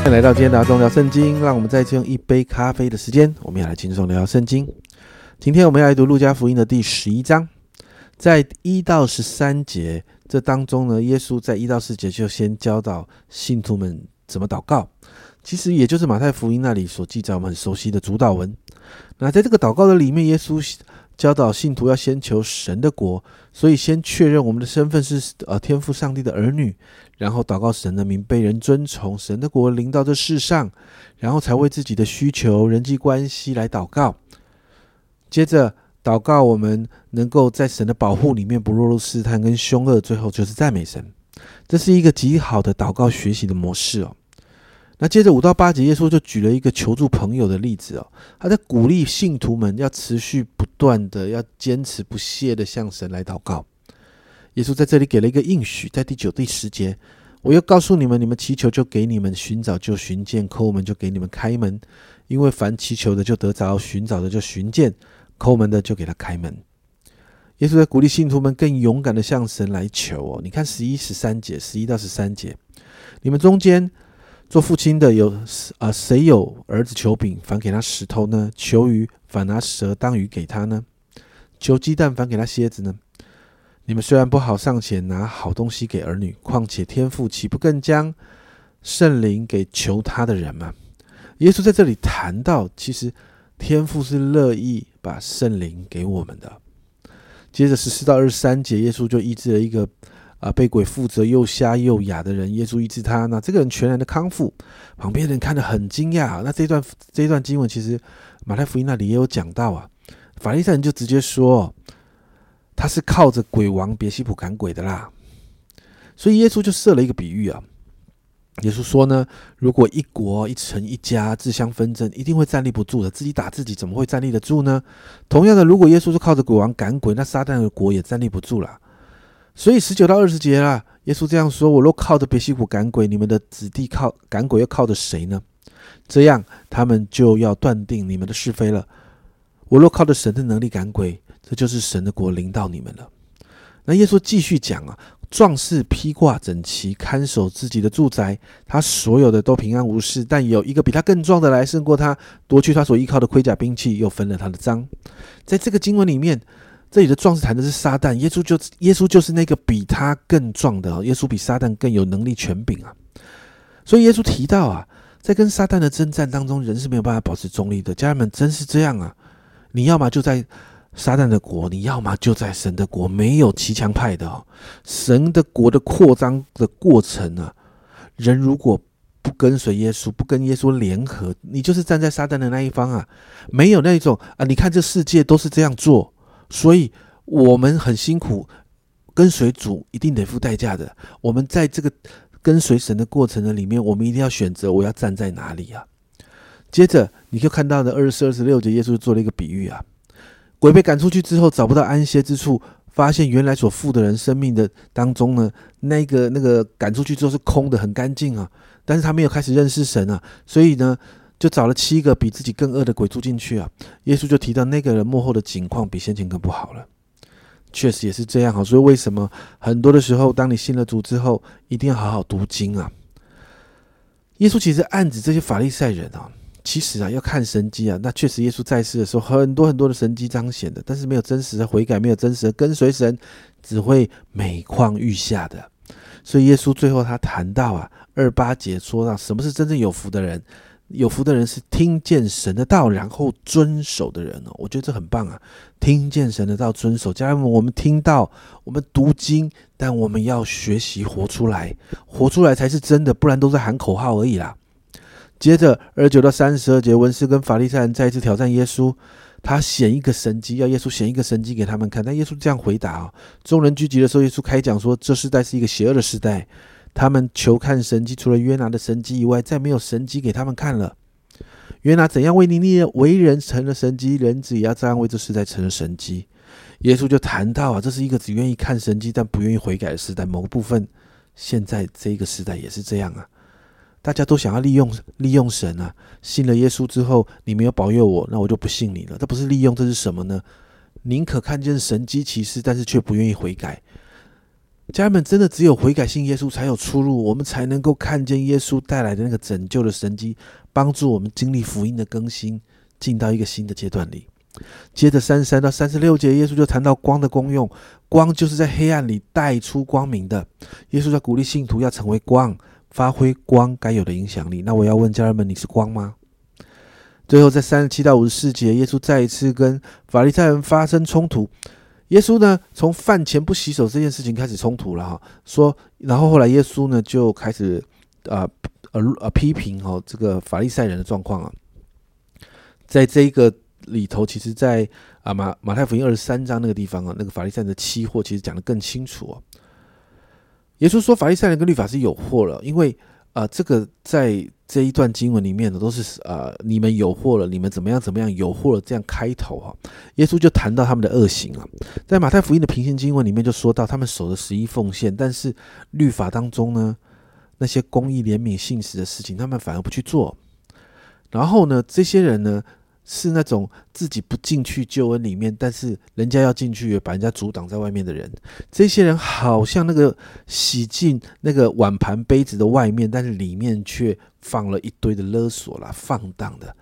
欢迎来到今天的阿忠聊圣经，让我们再次用一杯咖啡的时间，我们要来轻松聊聊圣经。今天我们要来读路加福音的第十一章，在一到十三节这当中呢，耶稣在一到四节就先教导信徒们怎么祷告，其实也就是马太福音那里所记载我们很熟悉的主导文。那在这个祷告的里面，耶稣教导信徒要先求神的国，所以先确认我们的身份是呃天赋上帝的儿女。然后祷告神的名被人尊崇，神的国临到这世上，然后才为自己的需求、人际关系来祷告。接着祷告，我们能够在神的保护里面不落入试探跟凶恶。最后就是赞美神，这是一个极好的祷告学习的模式哦。那接着五到八节，耶稣就举了一个求助朋友的例子哦，他在鼓励信徒们要持续不断的、要坚持不懈的向神来祷告。耶稣在这里给了一个应许，在第九、第十节，我又告诉你们：你们祈求就给你们，寻找就寻见，叩门就给你们开门。因为凡祈求的就得着，寻找的就寻见，叩门的就给他开门。耶稣在鼓励信徒们更勇敢的向神来求哦。你看十一、十三节，十一到十三节，你们中间做父亲的有啊，谁有儿子求饼，反给他石头呢？求鱼，反拿蛇当鱼给他呢？求鸡蛋，反给他蝎子呢？你们虽然不好上前拿好东西给儿女，况且天父岂不更将圣灵给求他的人吗？耶稣在这里谈到，其实天父是乐意把圣灵给我们的。接着十四到二十三节，耶稣就医治了一个啊被鬼附着又瞎又哑的人，耶稣医治他，那这个人全然的康复。旁边人看得很惊讶。那这段这一段经文，其实马太福音那里也有讲到啊。法利赛人就直接说。他是靠着鬼王别西卜赶鬼的啦，所以耶稣就设了一个比喻啊。耶稣说呢，如果一国一城一家自相纷争，一定会站立不住的。自己打自己，怎么会站立得住呢？同样的，如果耶稣是靠着鬼王赶鬼，那撒旦的国也站立不住了。所以十九到二十节啦，耶稣这样说：我若靠着别西卜赶鬼，你们的子弟靠赶鬼又靠着谁呢？这样他们就要断定你们的是非了。我若靠着神的能力赶鬼。这就是神的国临到你们了。那耶稣继续讲啊，壮士披挂整齐，看守自己的住宅，他所有的都平安无事。但有一个比他更壮的来胜过他，夺去他所依靠的盔甲兵器，又分了他的赃。在这个经文里面，这里的壮士谈的是撒旦，耶稣就耶稣就是那个比他更壮的，耶稣比撒旦更有能力权柄啊。所以耶稣提到啊，在跟撒旦的征战当中，人是没有办法保持中立的。家人们，真是这样啊！你要么就在。撒旦的国，你要么就在神的国，没有骑墙派的哦。神的国的扩张的过程啊，人如果不跟随耶稣，不跟耶稣联合，你就是站在撒旦的那一方啊。没有那一种啊，你看这世界都是这样做，所以我们很辛苦，跟随主一定得付代价的。我们在这个跟随神的过程的里面，我们一定要选择我要站在哪里啊。接着你就看到的二十四、二十六节，耶稣做了一个比喻啊。鬼被赶出去之后，找不到安歇之处，发现原来所负的人生命的当中呢，那个那个赶出去之后是空的，很干净啊。但是他没有开始认识神啊，所以呢，就找了七个比自己更恶的鬼住进去啊。耶稣就提到那个人幕后的情况比先前更不好了，确实也是这样哈。所以为什么很多的时候，当你信了主之后，一定要好好读经啊？耶稣其实暗指这些法利赛人啊。其实啊，要看神迹啊，那确实耶稣在世的时候，很多很多的神迹彰显的，但是没有真实的悔改，没有真实的跟随神，只会每况愈下的。所以耶稣最后他谈到啊，二八节说到，什么是真正有福的人？有福的人是听见神的道，然后遵守的人哦。我觉得这很棒啊，听见神的道，遵守。家人们，我们听到，我们读经，但我们要学习活出来，活出来才是真的，不然都是喊口号而已啦。接着二九到三十二节，文士跟法利赛人再一次挑战耶稣，他显一个神迹，要耶稣显一个神迹给他们看。但耶稣这样回答啊，众人聚集的时候，耶稣开讲说：这世代是一个邪恶的时代，他们求看神迹，除了约拿的神迹以外，再没有神迹给他们看了。约拿怎样为尼尼为人成了神迹，人子也要这样为这时代成了神迹。耶稣就谈到啊，这是一个只愿意看神迹但不愿意悔改的时代。某个部分，现在这个时代也是这样啊。大家都想要利用利用神啊！信了耶稣之后，你没有保佑我，那我就不信你了。这不是利用，这是什么呢？宁可看见神机骑士，但是却不愿意悔改。家人们，真的只有悔改信耶稣才有出路，我们才能够看见耶稣带来的那个拯救的神迹，帮助我们经历福音的更新，进到一个新的阶段里。接着三十三到三十六节，耶稣就谈到光的功用，光就是在黑暗里带出光明的。耶稣在鼓励信徒要成为光，发挥光该有的影响力。那我要问家人们，你是光吗？最后在三十七到五十四节，耶稣再一次跟法利赛人发生冲突。耶稣呢，从饭前不洗手这件事情开始冲突了哈，说，然后后来耶稣呢就开始啊呃呃批评哈这个法利赛人的状况啊，在这一个里头，其实，在啊马马太福音二十三章那个地方啊，那个法利赛人的期货其实讲的更清楚哦。耶稣说法利赛人跟律法是有货了，因为啊这个在。这一段经文里面的都是呃，你们有祸了，你们怎么样怎么样有祸了？这样开头哈，耶稣就谈到他们的恶行啊，在马太福音的平行经文里面就说到他们守的十一奉献，但是律法当中呢，那些公义、怜悯、信实的事情，他们反而不去做。然后呢，这些人呢？是那种自己不进去救恩里面，但是人家要进去，把人家阻挡在外面的人。这些人好像那个洗净那个碗盘杯子的外面，但是里面却放了一堆的勒索啦、放荡的。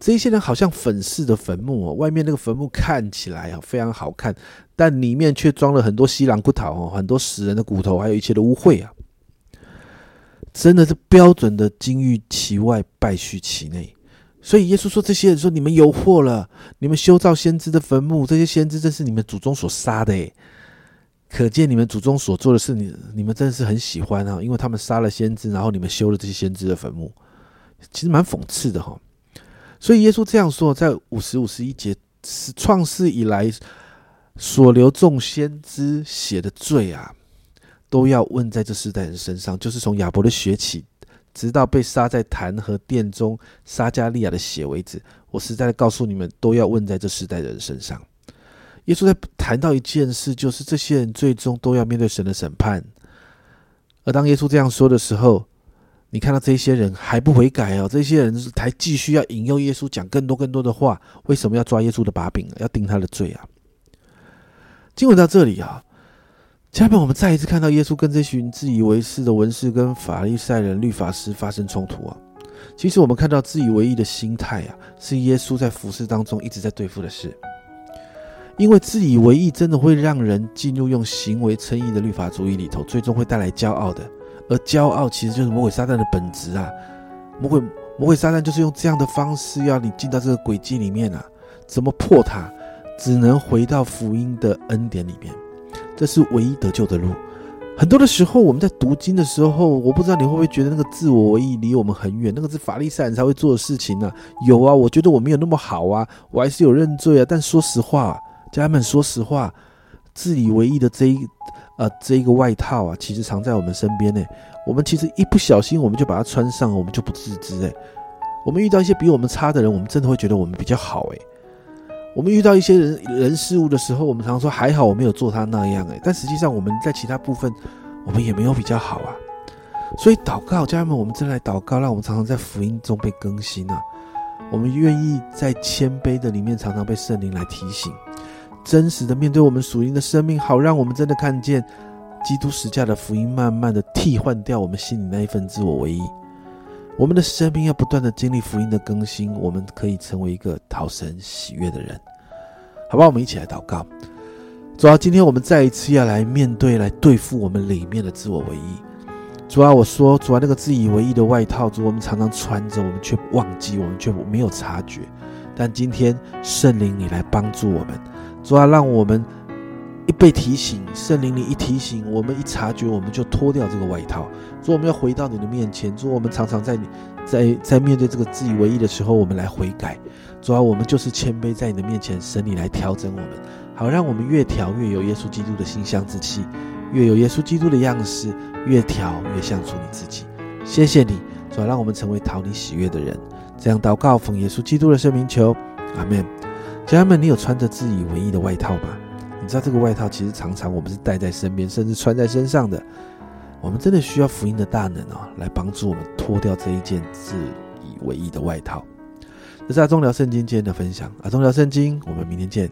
这些人好像粉饰的坟墓哦，外面那个坟墓看起来啊非常好看，但里面却装了很多西兰骨头哦，很多死人的骨头，还有一切的污秽啊！真的是标准的金玉其外，败絮其内。所以耶稣说：“这些人说你们有祸了，你们修造先知的坟墓，这些先知正是你们祖宗所杀的。可见你们祖宗所做的事，你你们真的是很喜欢啊，因为他们杀了先知，然后你们修了这些先知的坟墓，其实蛮讽刺的哈。所以耶稣这样说，在五十五十一节，是创世以来所留众先知写的罪啊，都要问在这世代人身上，就是从亚伯的血起。”直到被杀在坛和殿中撒加利亚的血为止，我实在告诉你们，都要问在这时代的人身上。耶稣在谈到一件事，就是这些人最终都要面对神的审判。而当耶稣这样说的时候，你看到这些人还不悔改哦，这些人还继续要引诱耶稣讲更多更多的话，为什么要抓耶稣的把柄，要定他的罪啊？经文到这里啊。下面我们再一次看到耶稣跟这群自以为是的文士跟法利赛人、律法师发生冲突啊！其实我们看到自以为意的心态啊，是耶稣在服饰当中一直在对付的事。因为自以为意真的会让人进入用行为称义的律法主义里头，最终会带来骄傲的。而骄傲其实就是魔鬼撒旦的本质啊！魔鬼魔鬼撒旦就是用这样的方式要你进到这个轨迹里面啊！怎么破它？只能回到福音的恩典里面。这是唯一得救的路。很多的时候，我们在读经的时候，我不知道你会不会觉得那个自我为意离我们很远，那个是法利赛人才会做的事情呢？有啊，我觉得我没有那么好啊，我还是有认罪啊。但说实话，家人们，说实话，自以为意的这一呃这一个外套啊，其实藏在我们身边呢。我们其实一不小心，我们就把它穿上，我们就不自知哎。我们遇到一些比我们差的人，我们真的会觉得我们比较好哎。我们遇到一些人人事物的时候，我们常说还好我没有做他那样诶，但实际上我们在其他部分，我们也没有比较好啊。所以祷告，家人们，我们真来祷告，让我们常常在福音中被更新啊。我们愿意在谦卑的里面，常常被圣灵来提醒，真实的面对我们属灵的生命，好让我们真的看见基督十架的福音，慢慢的替换掉我们心里那一份自我为意。我们的生命要不断的经历福音的更新，我们可以成为一个讨神喜悦的人，好吧？我们一起来祷告。主要今天我们再一次要来面对、来对付我们里面的自我唯一。主要我说，主要那个自以为意的外套，主我们常常穿着，我们却忘记，我们却没有察觉。但今天圣灵，你来帮助我们，主要让我们一被提醒，圣灵里一提醒，我们一察觉，我们就脱掉这个外套。说我们要回到你的面前，说我们常常在你，在在面对这个自以为意的时候，我们来悔改。主要我们就是谦卑在你的面前，神你来调整我们，好让我们越调越有耶稣基督的馨香之气，越有耶稣基督的样式，越调越像出你自己。谢谢你，主要让我们成为讨你喜悦的人。这样祷告，奉耶稣基督的圣名求，阿门。家人们，你有穿着自以为意的外套吗？你知道这个外套其实常常我们是带在身边，甚至穿在身上的。我们真的需要福音的大能哦，来帮助我们脱掉这一件自以为意的外套。这是阿忠聊圣经今天的分享，阿忠聊圣经，我们明天见。